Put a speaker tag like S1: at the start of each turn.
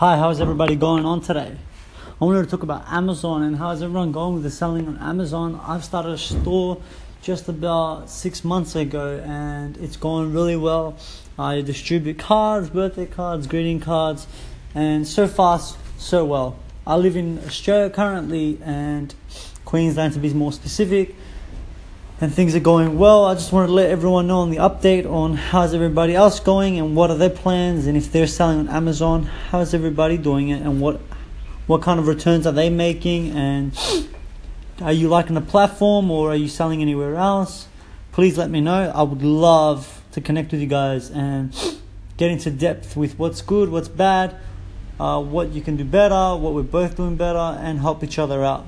S1: Hi, how's everybody going on today? I wanted to talk about Amazon and how's everyone going with the selling on Amazon. I've started a store just about six months ago and it's going really well. I distribute cards, birthday cards, greeting cards, and so far, so well. I live in Australia currently and Queensland to be more specific and things are going well. I just wanted to let everyone know on the update on how's everybody else going and what are their plans and if they're selling on Amazon, how's everybody doing it and what what kind of returns are they making and are you liking the platform or are you selling anywhere else? Please let me know. I would love to connect with you guys and get into depth with what's good, what's bad, uh, what you can do better, what we're both doing better, and help each other out.